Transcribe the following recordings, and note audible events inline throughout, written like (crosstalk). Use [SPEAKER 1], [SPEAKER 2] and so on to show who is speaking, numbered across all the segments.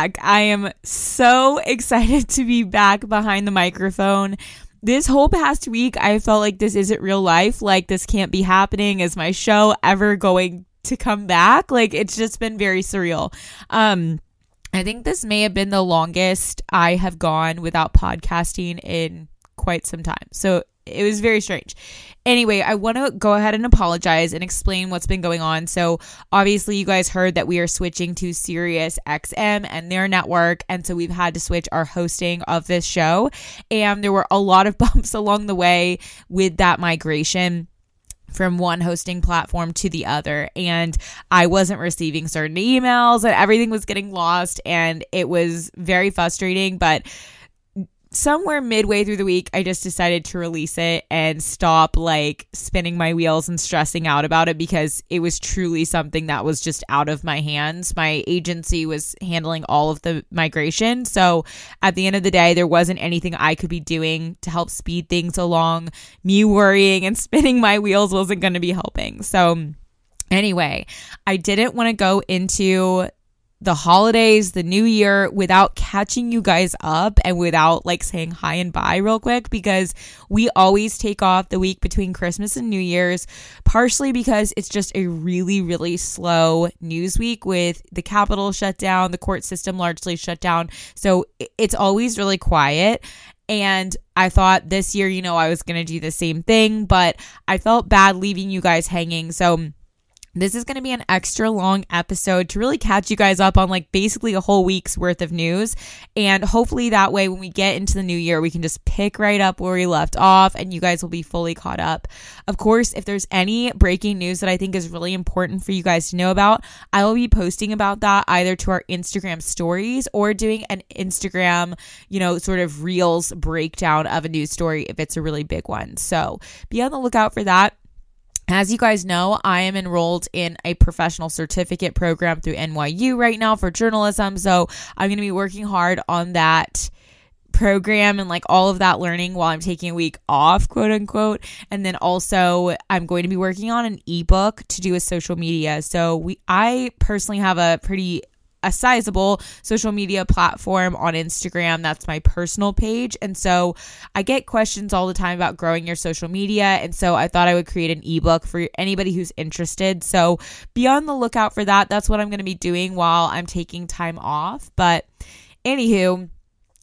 [SPEAKER 1] Back. I am so (laughs) excited to be back behind the microphone. This whole past week, I felt like this isn't real life. Like, this can't be happening. Is my show ever going to come back? Like, it's just been very surreal. Um, I think this may have been the longest I have gone without podcasting in quite some time. So it was very strange. Anyway, I want to go ahead and apologize and explain what's been going on. So, obviously, you guys heard that we are switching to Sirius XM and their network. And so, we've had to switch our hosting of this show. And there were a lot of (laughs) bumps along the way with that migration from one hosting platform to the other and I wasn't receiving certain emails and everything was getting lost and it was very frustrating but somewhere midway through the week, I just decided to release it and stop like spinning my wheels and stressing out about it because it was truly something that was just out of my hands. My agency was handling all of the migration. So at the end of the day, there wasn't anything I could be doing to help speed things along. Me worrying and (laughs) spinning my wheels wasn't going to be helping. So Anyway, I didn't want to go into the holidays, the new year without catching you guys up and without like saying hi and bye real quick because we always take off the week between Christmas and New Year's, partially because it's just a really, really slow news week with the Capitol shut down, the court system largely shut down. So it's always really quiet. And I thought this year, you know, I was going to do the same thing, but I felt bad leaving you guys hanging. So, this is going to be an extra long episode to really catch you guys up on like basically a whole week's worth of news. And hopefully that way, when we get into the new year, we can just pick right up where we left off and you guys will be fully caught up. Of course, if there's any breaking news that I think is really important for you guys to know about, I will be posting about that either to our Instagram stories or doing an Instagram, you know, sort of reels breakdown of a news story if it's a really big one. So be on the lookout for that. As you guys know, I am enrolled in a professional certificate program through NYU right now for journalism. So I'm going to be working hard on that program and like all of that learning while I'm taking a week off, quote unquote. And then also I'm going to be working on an ebook to do with social media. So we I personally have a pretty a sizable social media platform on Instagram. That's my personal page. And so I get questions all the time about growing your social media. And so I thought I would create an ebook for anybody who's interested. So be on the lookout for that. That's what I'm going to be doing while I'm taking time off. But anywho,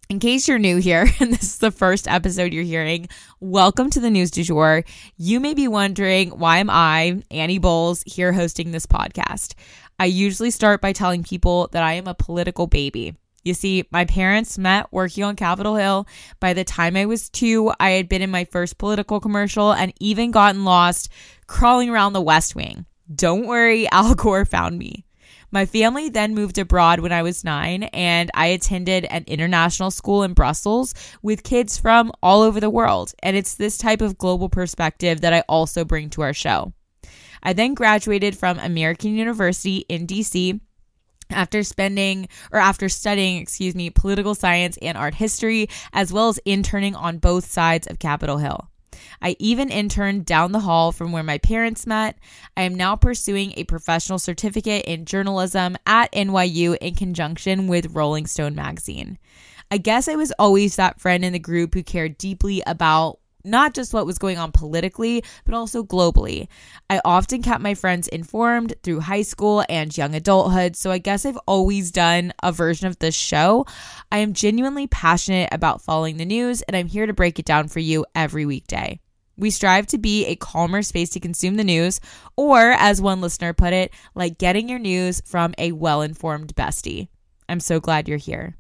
[SPEAKER 1] in case you're new here (laughs) and this is the first episode you're hearing, welcome to the news du jour. You may be wondering why am I, Annie Bowles, here hosting this podcast? I usually start by telling people that I am a political baby. You see, my parents met working on Capitol Hill. By the time I was two, I had been in my first political commercial and even gotten lost crawling around the West Wing. Don't worry, (laughs) Al Gore found me. My family then moved abroad when I was nine, and I attended an international school in Brussels with kids from all over the world. And it's this type of global perspective that I also bring to our show. I then graduated from American University in DC after spending or after studying, excuse me, political science and art history, as well as interning on both sides of Capitol Hill. I even interned down the hall from where my parents met. I am now pursuing a professional certificate in journalism at NYU in conjunction with Rolling Stone magazine. I guess I was always that friend in the group who cared deeply about not just what was going on politically, but also globally. I often kept my friends informed through high school and young adulthood, so I guess I've always done a version of this show. I am genuinely passionate about following the news, and I'm here to break it down for you every weekday. We strive to be a calmer space to consume the news, or as one listener put it, like getting your news from a well informed bestie. I'm so glad you're here.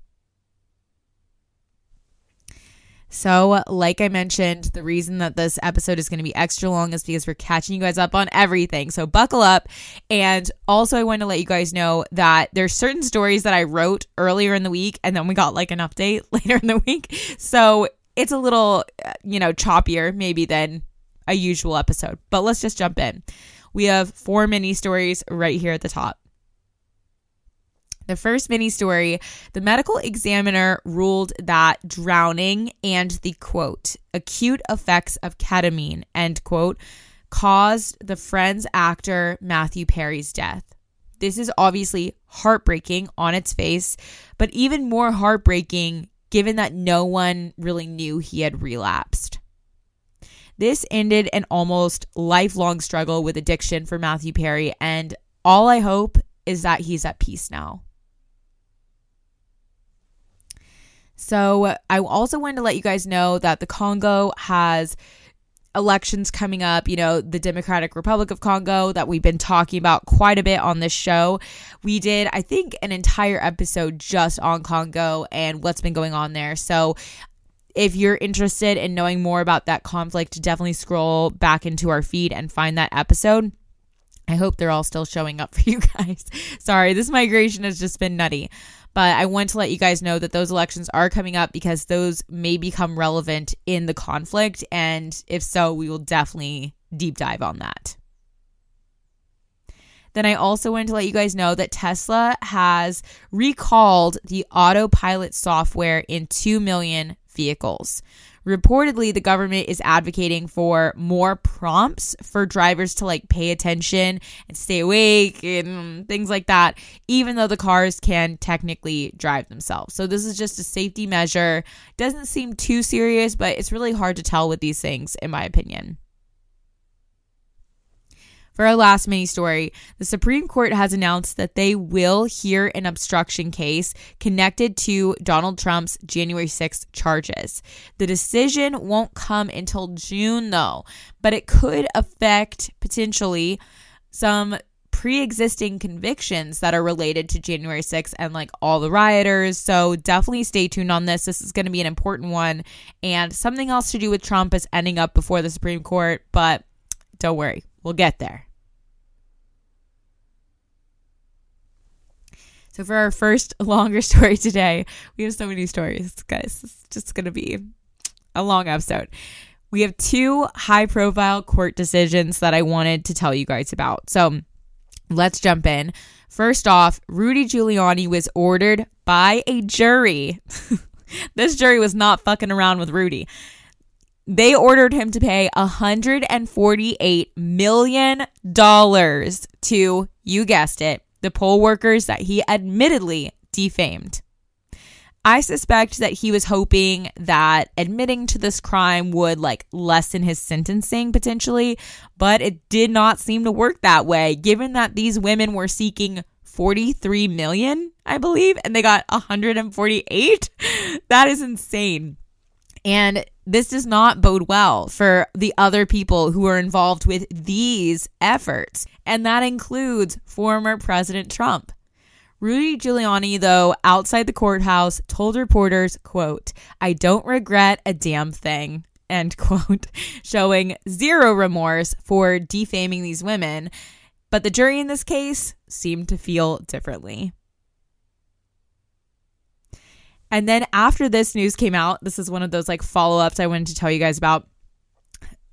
[SPEAKER 1] So, like I mentioned, the reason that this episode is going to be extra long is because we're catching you guys up on everything. So, buckle up. And also, I want to let you guys know that there's certain stories that I wrote earlier in the week, and then we got like an update (laughs) later in the week. So, it's a little, uh, you know, choppier maybe than a usual episode. But let's just jump in. We have four mini stories right here at the top. The first mini story the medical examiner ruled that drowning and the quote, acute effects of ketamine, end quote, caused the Friends actor Matthew Perry's death. This is obviously heartbreaking on its face, but even more heartbreaking given that no one really knew he had relapsed. This ended an almost lifelong struggle with addiction for Matthew Perry, and all I hope is that he's at peace now. So, I also wanted to let you guys know that the Congo has elections coming up, you know, the Democratic Republic of Congo that we've been talking about quite a bit on this show. We did, I think, an entire episode just on Congo and what's been going on there. So, if you're interested in knowing more about that conflict, definitely scroll back into our feed and find that episode. I hope they're all still showing up for (laughs) you guys. Sorry, this migration has just been nutty. But I want to let you guys know that those elections are coming up because those may become relevant in the conflict. And if so, we will definitely deep dive on that. Then I also wanted to let you guys know that Tesla has recalled the autopilot software in 2 million vehicles. Reportedly, the government is advocating for more prompts for drivers to like pay attention and stay awake and things like that, even though the cars can technically drive themselves. So, this is just a safety measure. Doesn't seem too serious, but it's really hard to tell with these things, in my opinion. For our last mini story, the Supreme Court has announced that they will hear an obstruction case connected to Donald Trump's January 6th charges. The decision won't come until June, though, but it could affect potentially some pre existing convictions that are related to January 6th and like all the rioters. So definitely stay tuned on this. This is going to be an important one. And something else to do with Trump is ending up before the Supreme Court, but don't worry, we'll get there. So for our first (laughs) longer story today, we have so many stories, guys. It's just going to be a long episode. We have two high profile court decisions that I wanted to tell you guys about. So let's jump in. First off, Rudy Giuliani was ordered by a jury. (laughs) this jury was not fucking around with Rudy. They ordered him to pay $148 million to, you guessed it, the poll workers that he admittedly defamed. I suspect that he was hoping that admitting to this crime would like lessen his sentencing potentially, but it did not seem to work that way given that these women were seeking 43 million, I believe, and they got 148. (laughs) that is insane. And this does not bode well for the other people who are involved with these efforts. And that includes former President Trump. Rudy Giuliani, though, outside the courthouse, told reporters, quote, I don't regret a damn thing, (laughs) end quote, showing zero remorse for defaming these women. But the jury in this case seemed to feel differently. And then after this news came out, this is one of those like follow ups I wanted to tell you guys about.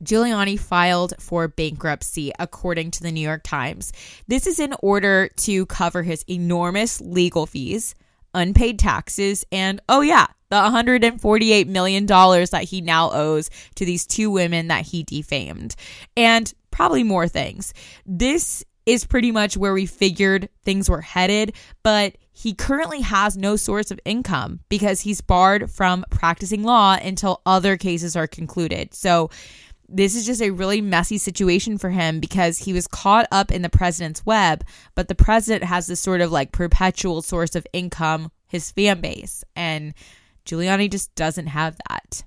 [SPEAKER 1] Giuliani filed for bankruptcy, according to the New York Times. This is in order to cover his enormous legal fees, unpaid taxes, and oh, yeah, the $148 million that he now owes to these two women that he defamed, and probably more things. This is pretty much where we figured things were headed, but he currently has no source of income because he's barred from practicing law until other cases are concluded. So, this is just a really messy situation for him because he was caught up in the president's web, but the president has this sort of like perpetual source of income, his fan base, and Giuliani just doesn't have that.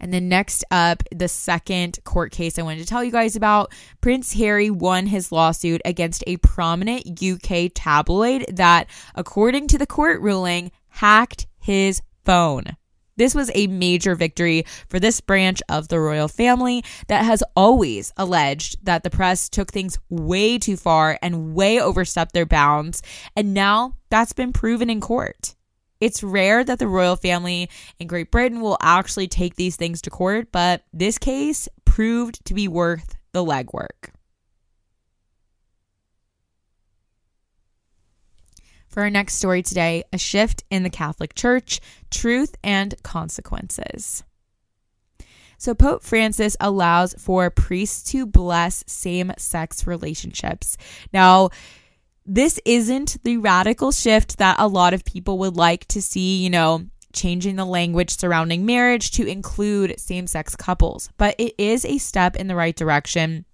[SPEAKER 1] And then next up, the second court case I wanted to tell you guys about Prince Harry won his lawsuit against a prominent UK tabloid that, according to the court ruling, hacked his phone. This was a major victory for this branch of the royal family that has always alleged that the press took things way too far and way overstepped their bounds. And now that's been proven in court. It's rare that the royal family in Great Britain will actually take these things to court, but this case proved to be worth the legwork. For our next story today, a shift in the Catholic Church, truth and consequences. So, Pope Francis allows for priests to bless same sex relationships. Now, this isn't the radical shift that a lot of people would like to see, you know, changing the language surrounding marriage to include same sex couples, but it is a step in the right direction.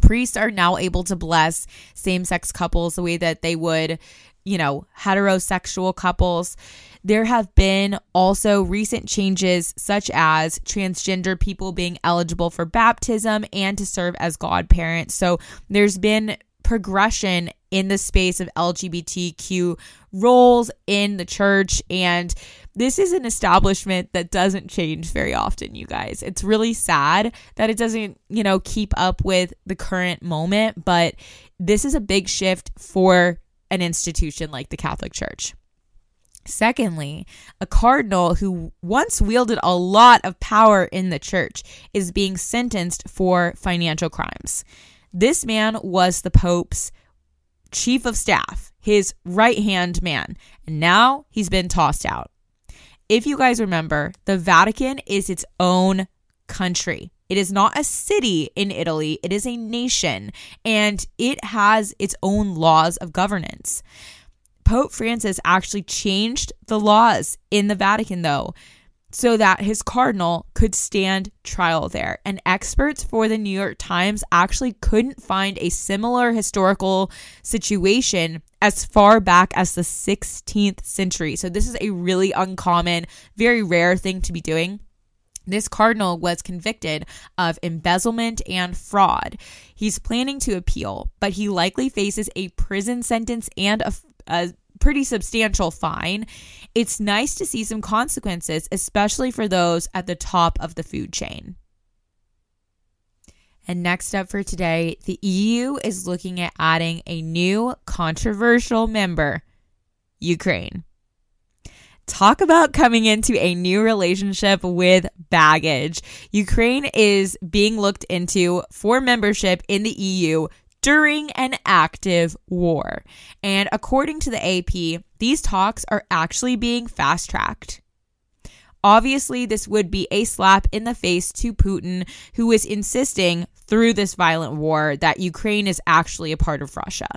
[SPEAKER 1] Priests are now able to bless same sex couples the way that they would, you know, heterosexual couples. There have been also recent changes, such as transgender people being eligible for baptism and to serve as godparents. So there's been progression in the space of LGBTQ roles in the church. And this is an establishment that doesn't change very often, you guys. It's really sad that it doesn't, you know, keep up with the current moment, but this is a big shift for an institution like the Catholic Church. Secondly, a cardinal who once wielded a lot of power in the church is being sentenced for financial crimes. This man was the Pope's chief of staff, his right hand man, and now he's been tossed out. If you guys remember, the Vatican is its own country. It is not a city in Italy, it is a nation, and it has its own laws of governance. Pope Francis actually changed the laws in the Vatican, though, so that his cardinal could stand trial there. And experts for the New York Times actually couldn't find a similar historical situation as far back as the 16th century. So this is a really uncommon, very rare thing to be doing. This cardinal was convicted of embezzlement and fraud. He's planning to appeal, but he likely faces a prison sentence and a, a pretty substantial fine, it's nice to see some consequences, especially for those at the top of the food chain. And next up for today, the EU is looking at adding a new controversial member Ukraine. Talk about coming into a new relationship with baggage. Ukraine is being looked into for membership in the EU during an active war. And according to the AP, these talks are actually being fast tracked. Obviously, this would be a slap in the face to Putin, who is insisting through this violent war that Ukraine is actually a part of Russia.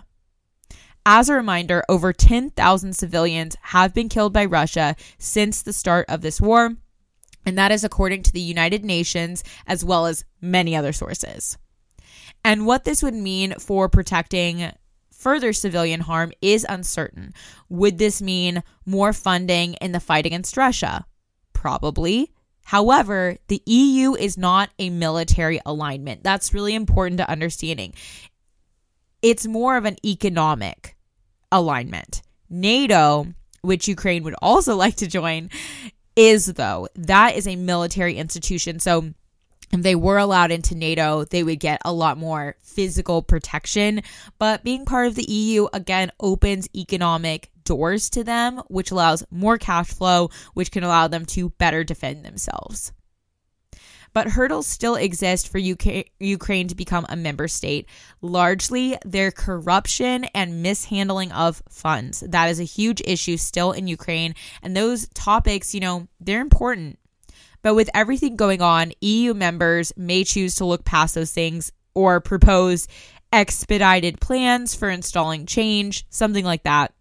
[SPEAKER 1] As a reminder, over 10,000 civilians have been killed by Russia since the start of this war, and that is according to the United Nations as well as many other sources. And what this would mean for protecting further civilian harm is uncertain. Would this mean more funding in the fight against Russia? Probably. However, the EU is not a military alignment. That's really important to understanding. It's more of an economic alignment. NATO, which Ukraine would also (laughs) like to join, is though. That is a military institution. So if they were allowed into NATO, they would get a lot more physical protection. But being part of the EU, again, opens economic doors to them, which allows more cash flow, which can allow them to better defend themselves. But hurdles still exist for UK, Ukraine to become a member state. Largely, their corruption and mishandling of funds. That is a huge issue still in Ukraine. And those topics, you know, they're important. But with everything going on, EU members may choose to look past those things or propose expedited plans for installing change, something like that.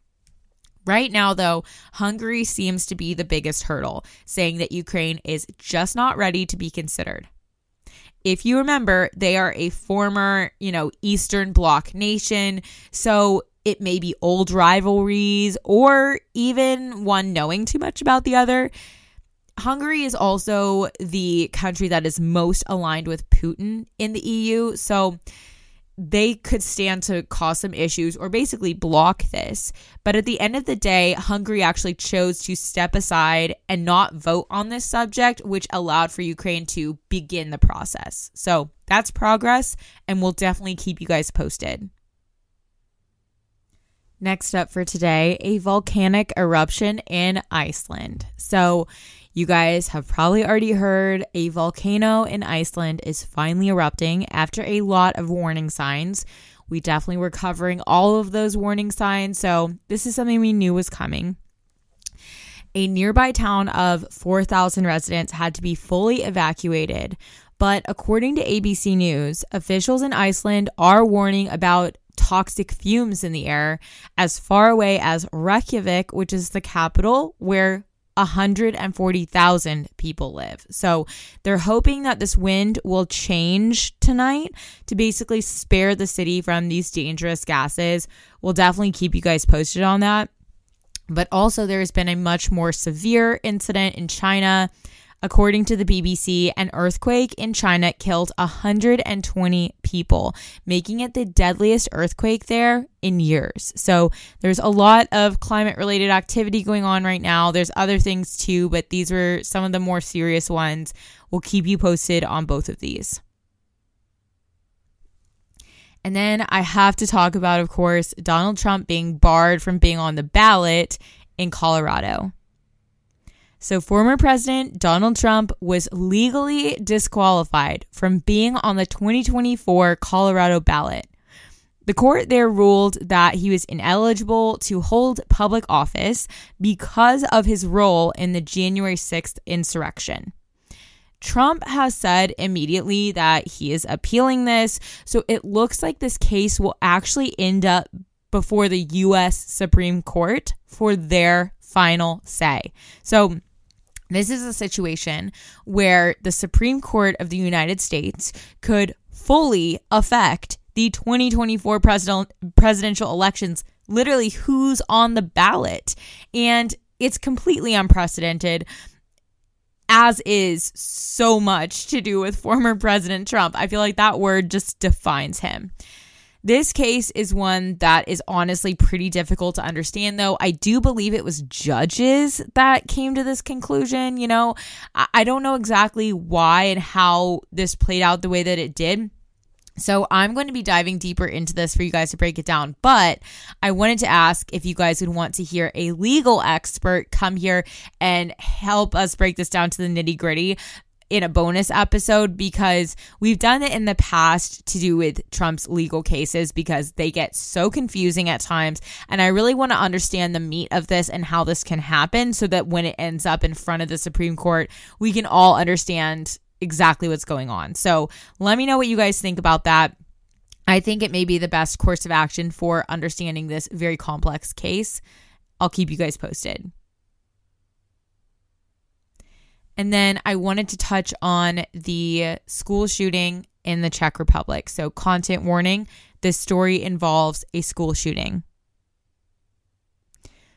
[SPEAKER 1] Right now, though, Hungary seems to be the biggest hurdle, saying that Ukraine is just not ready to be considered. If you remember, they are a former, you know, Eastern Bloc nation, so it may be old rivalries or even one knowing too much about the other. Hungary is also the country that is most aligned with Putin in the EU. So they could stand to cause some issues or basically block this. But at the end of the day, Hungary actually chose to step aside and not vote on this subject, which allowed for Ukraine to begin the process. So that's progress, and we'll definitely keep you guys posted. Next up for today, a volcanic eruption in Iceland. So, you guys have probably already heard a volcano in Iceland is finally erupting after a lot of warning signs. We definitely were covering all of those warning signs, so this is something we knew was coming. A nearby town of 4,000 residents had to be fully evacuated. But according to ABC News, officials in Iceland are warning about toxic fumes in the air as far away as Reykjavik, which is the capital where 140,000 people live. So they're hoping that this wind will change tonight to basically spare the city from these dangerous gases. We'll definitely keep you guys posted on that. But also, there's been a much more severe incident in China According to the BBC, an earthquake in China killed 120 people, making it the deadliest earthquake there in years. So there's a lot of climate related activity going on right now. There's other things too, but these were some of the more serious ones. We'll keep you posted on both of these. And then I have to talk about, of course, Donald Trump being barred from being on the ballot in Colorado. So, former President Donald Trump was legally disqualified from being on the 2024 Colorado ballot. The court there ruled that he was ineligible to hold public office because of his role in the January 6th insurrection. Trump has said immediately that he is appealing this, so it looks like this case will actually end up before the US Supreme Court for their final say. So this is a situation where the Supreme Court of the United States could fully affect the 2024 president, presidential elections, literally who's on the ballot. And it's completely unprecedented, as is so much to do with former President Trump. I feel like that word just defines him. This case is one that is honestly pretty difficult to understand, though. I do believe it was judges that came to this conclusion. You know, I don't know exactly why and how this played out the way that it did. So I'm going to be diving deeper into this for you guys to break it down. But I wanted to ask if you guys would want to hear a legal expert come here and help us break this down to the nitty gritty in a bonus episode because we've done it in the past to do with Trump's legal cases because they get so confusing at times. And I really want to understand the meat of this and how this can happen so that when it ends up in front of the Supreme Court, we can all understand exactly what's going on. So let me know what you guys think about that. I think it may be the best course of action for understanding this very complex case. I'll keep you guys posted. And then I wanted to touch on the school shooting in the Czech Republic. So, content warning this story involves a school shooting.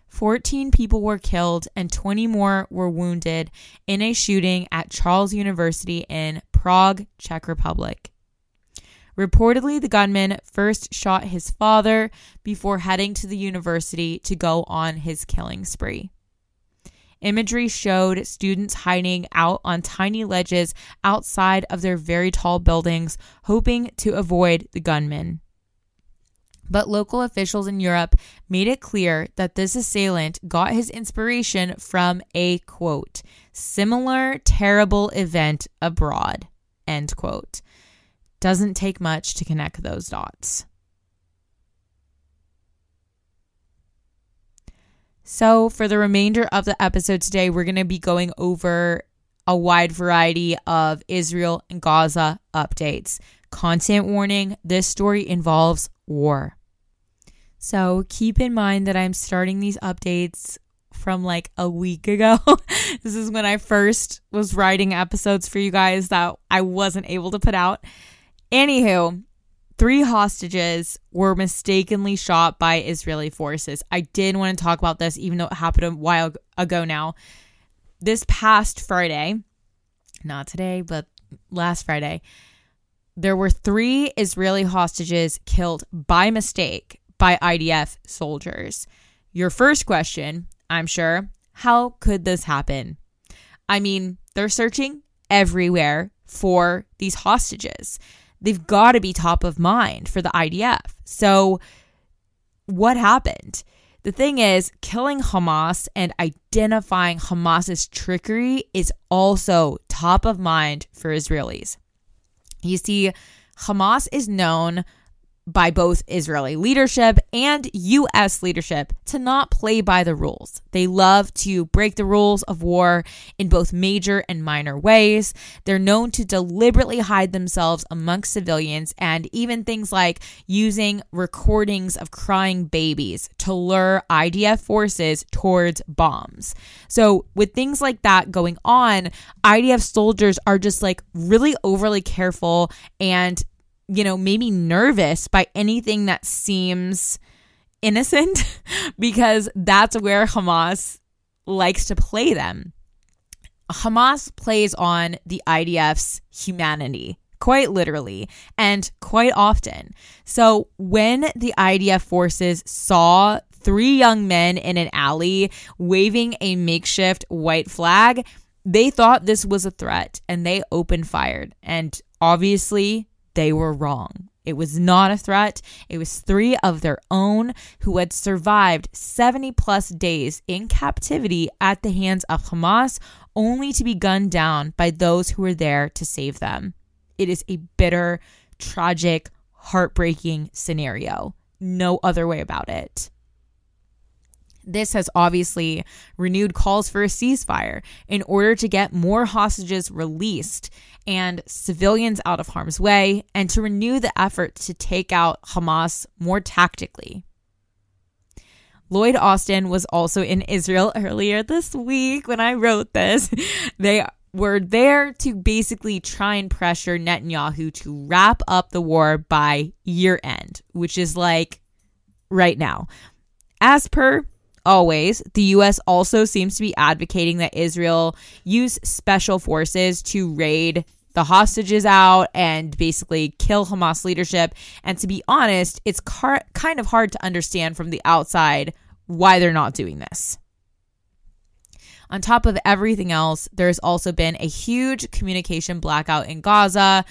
[SPEAKER 1] 14 people were killed and 20 more were wounded in a shooting at Charles University in Prague, Czech Republic. Reportedly, the gunman first shot his father before heading to the university to go on his killing spree. Imagery showed students hiding out on tiny ledges outside of their very tall buildings, hoping to avoid the gunmen. But local officials in Europe made it clear that this assailant got his inspiration from a quote, similar terrible event abroad, end quote. Doesn't take much to connect those dots. So, for the remainder of the episode today, we're going to be going over a wide variety of Israel and Gaza updates. Content warning this story involves war. So, keep in mind that I'm starting these updates from like a week ago. (laughs) this is when I first was writing episodes for you guys that I wasn't able to put out. Anywho, three hostages were mistakenly shot by Israeli forces. I did want to talk about this, even though it happened a while ago now. this past Friday, not today, but last Friday, there were three Israeli hostages killed by mistake by IDF soldiers. Your first question, I'm sure, how could this happen? I mean, they're searching everywhere for these hostages. They've got to be top of mind for the IDF. So, what happened? The thing is, killing Hamas and identifying Hamas's trickery is also top of mind for Israelis. You see, Hamas is known by both Israeli leadership and US leadership to not play by the rules. They love to break the rules of war in both major and minor ways. They're known to deliberately hide themselves amongst civilians and even things like using recordings of crying babies to lure IDF forces towards bombs. So, with things like that going on, IDF soldiers are just like really overly careful and you know, maybe nervous by anything that seems innocent (laughs) because that's where Hamas likes to play them. Hamas plays on the IDF's humanity, quite literally, and quite often. So when the IDF forces saw three young men in an alley waving a makeshift white flag, they thought this was a threat and they opened fired. And obviously, they were wrong. It was not a threat. It was three of their own who had survived 70 plus days in captivity at the hands of Hamas, only to be gunned down by those who were there to save them. It is a bitter, tragic, heartbreaking scenario. No other way about it. This has obviously renewed calls for a ceasefire in order to get more hostages released and civilians out of harm's way, and to renew the effort to take out Hamas more tactically. Lloyd Austin was also in Israel (laughs) earlier this week when I wrote this. (laughs) They were there to basically try and pressure Netanyahu to wrap up the war by year end, which is like right now. As per always, the U.S. also seems to be advocating that Israel use special forces to raid the hostages out and basically kill Hamas leadership. And to be honest, it's car- kind of hard to understand from the outside why they're not doing this. On top of everything else, there's also been a huge communication blackout in Gaza.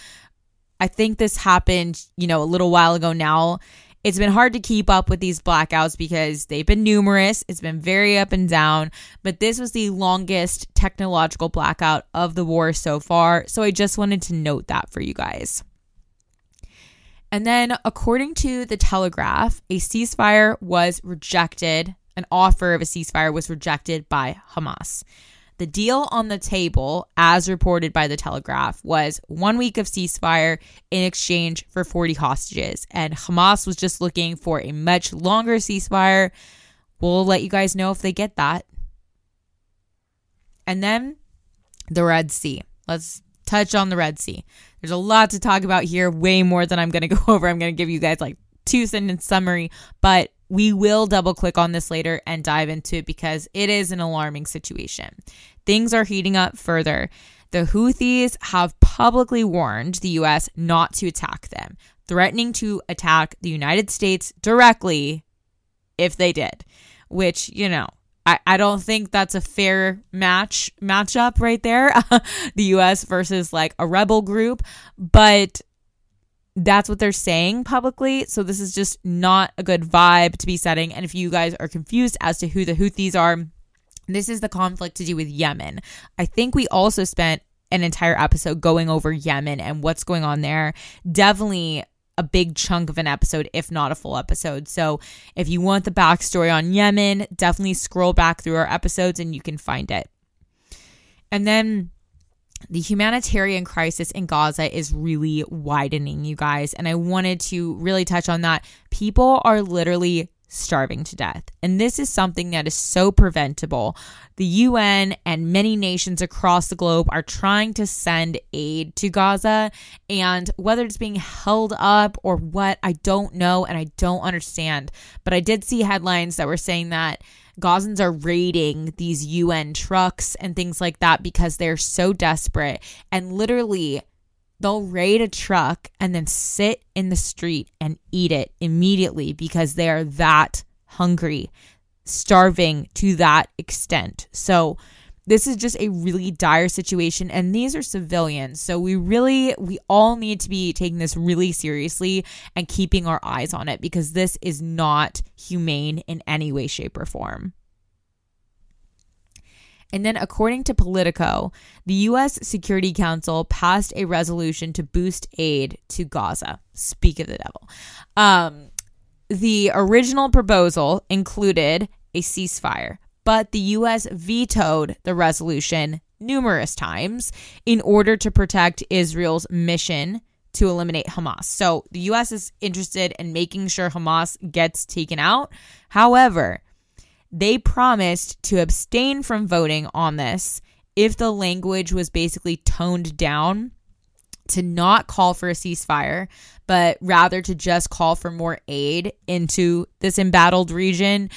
[SPEAKER 1] I think this happened, you know, a little while ago now. It's been hard to keep up with these blackouts because they've been numerous. It's been very up and down, but this was the longest technological blackout of the war so far. So I just wanted to note that for you guys. And then, according to the Telegraph, a ceasefire was rejected. An offer of a ceasefire was rejected by Hamas. The deal on the table, as reported by the Telegraph, was one week of ceasefire in exchange for 40 hostages. And Hamas was just looking for a much longer ceasefire. We'll let you guys know if they get that. And then the Red Sea. Let's touch on the Red Sea. There's a lot to talk about here, way more than I'm going (laughs) to go over. I'm going to give you guys like two sentence summary, but we will double click on this later and dive into it because it is an alarming situation. Things are heating up further. The Houthis have publicly warned the US not to attack them, threatening to attack the United States directly if they did, which, you know, I, I don't think that's a fair match matchup right there. (laughs) the US versus like a rebel group, but that's what they're saying publicly. So this is just not a good vibe to be setting. And if you guys are confused as to who the Houthis are, this is the conflict to do with Yemen. I think we also spent an entire episode going over Yemen and what's going on there. Definitely a big chunk of an episode, if not a full episode. So if you want the backstory on Yemen, definitely scroll back through our episodes and you can find it. And then the humanitarian crisis in Gaza is really widening, you guys. And I wanted to really touch on that. People are literally starving to death. And this is something that is so preventable. The UN and many nations across the globe are trying to send aid to Gaza. And whether it's being held up or what, I don't know and I don't understand. But I did see headlines that were saying that Gazans are raiding these UN trucks and things like that because they're so desperate. And literally, they'll raid a truck and then sit in the street and eat it immediately because they are that hungry, starving to that extent. So, this is just a really dire situation and these are civilians so we really we all need to be taking this really seriously and keeping our eyes on it because this is not humane in any way shape or form and then, according to Politico, the U.S. Security Council passed a resolution to boost aid to Gaza. Speak of the devil. Um, the original proposal included a ceasefire, but the U.S. vetoed the resolution numerous times in order to protect Israel's mission to eliminate Hamas. So the U.S. is interested in making sure Hamas gets taken out. However, they promised to abstain from voting on this if the language was basically toned down to not call for a ceasefire, but rather to just call for more aid into this embattled region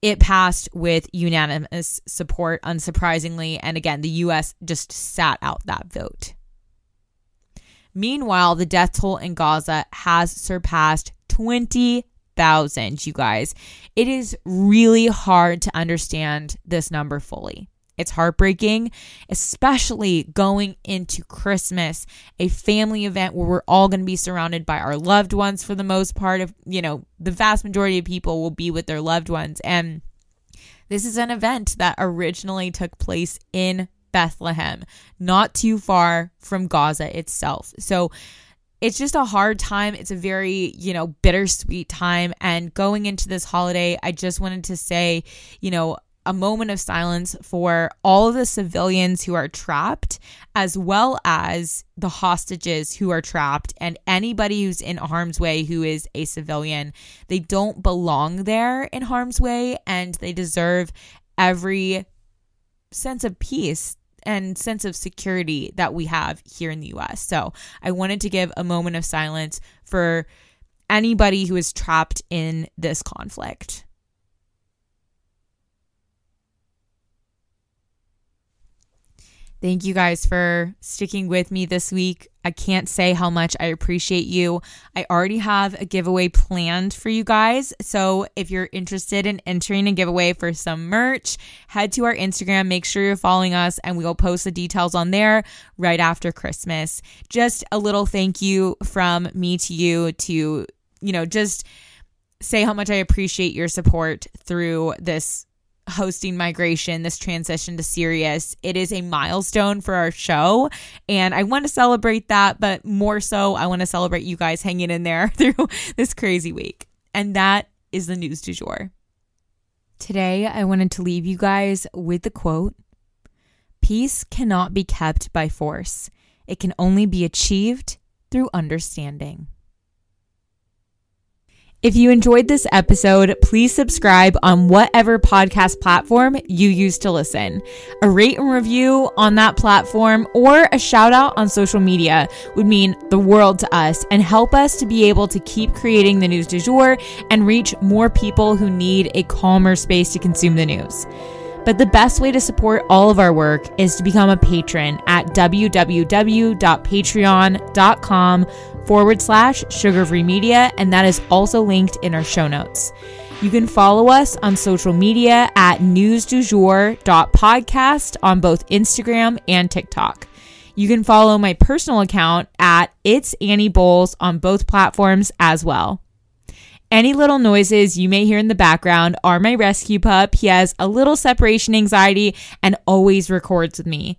[SPEAKER 1] it passed with unanimous support, unsurprisingly. And again, the US just sat out that vote. Meanwhile, the death toll in Gaza has surpassed 20,000, you guys. It is really hard to understand this number fully. It's heartbreaking, especially going into Christmas, a family event where we're all going to be surrounded by our loved ones for the most part of, you know, the vast majority of people will be with their loved ones and this is an event that originally took place in Bethlehem, not too far from Gaza itself. So it's just a hard time. It's a very, you know, bittersweet time. And going into this holiday, I just wanted to say, you know, a moment of silence for all of the civilians who are trapped, as well as the hostages who are trapped, and anybody who's in harm's way who is a civilian. They don't belong there in harm's way, and they deserve every sense of peace and sense of security that we have here in the US. So I wanted to give a moment of silence for anybody who is trapped in this conflict. Thank you guys for sticking with me this week. I can't say how much I appreciate you. I already have a giveaway planned for you guys. So if you're interested in entering a giveaway for some merch, head to our Instagram. Make sure you're following us, and we will post the details on there right after Christmas. Just a little thank you from me to you to, you know, just say how much I appreciate your support through this hosting migration, this transition to Sirius. It is a milestone for our show, and I want to celebrate that, but more so, I want to celebrate you guys hanging in there (laughs) through this crazy week. And that is the news du jour. Today, I wanted to leave you guys with the quote Peace cannot be kept by force, it can only be achieved through understanding. If you enjoyed this episode, please subscribe on whatever podcast platform you use to listen. A rate and review on that platform or a shout out on social media would mean the world to us and help us to be able to keep creating the news du jour and reach more people who need a calmer space to consume the news. But the best way to support all of our work is to become a patron at www.patreon.com forward slash sugarfree media, and that is also linked in our show notes. You can follow us on social media at newsdujour.podcast on both Instagram and TikTok. You can follow my personal account at It's Annie Bowles on both platforms as well. Any little noises you may hear in the background are my rescue pup. He has a little separation anxiety and always records with me.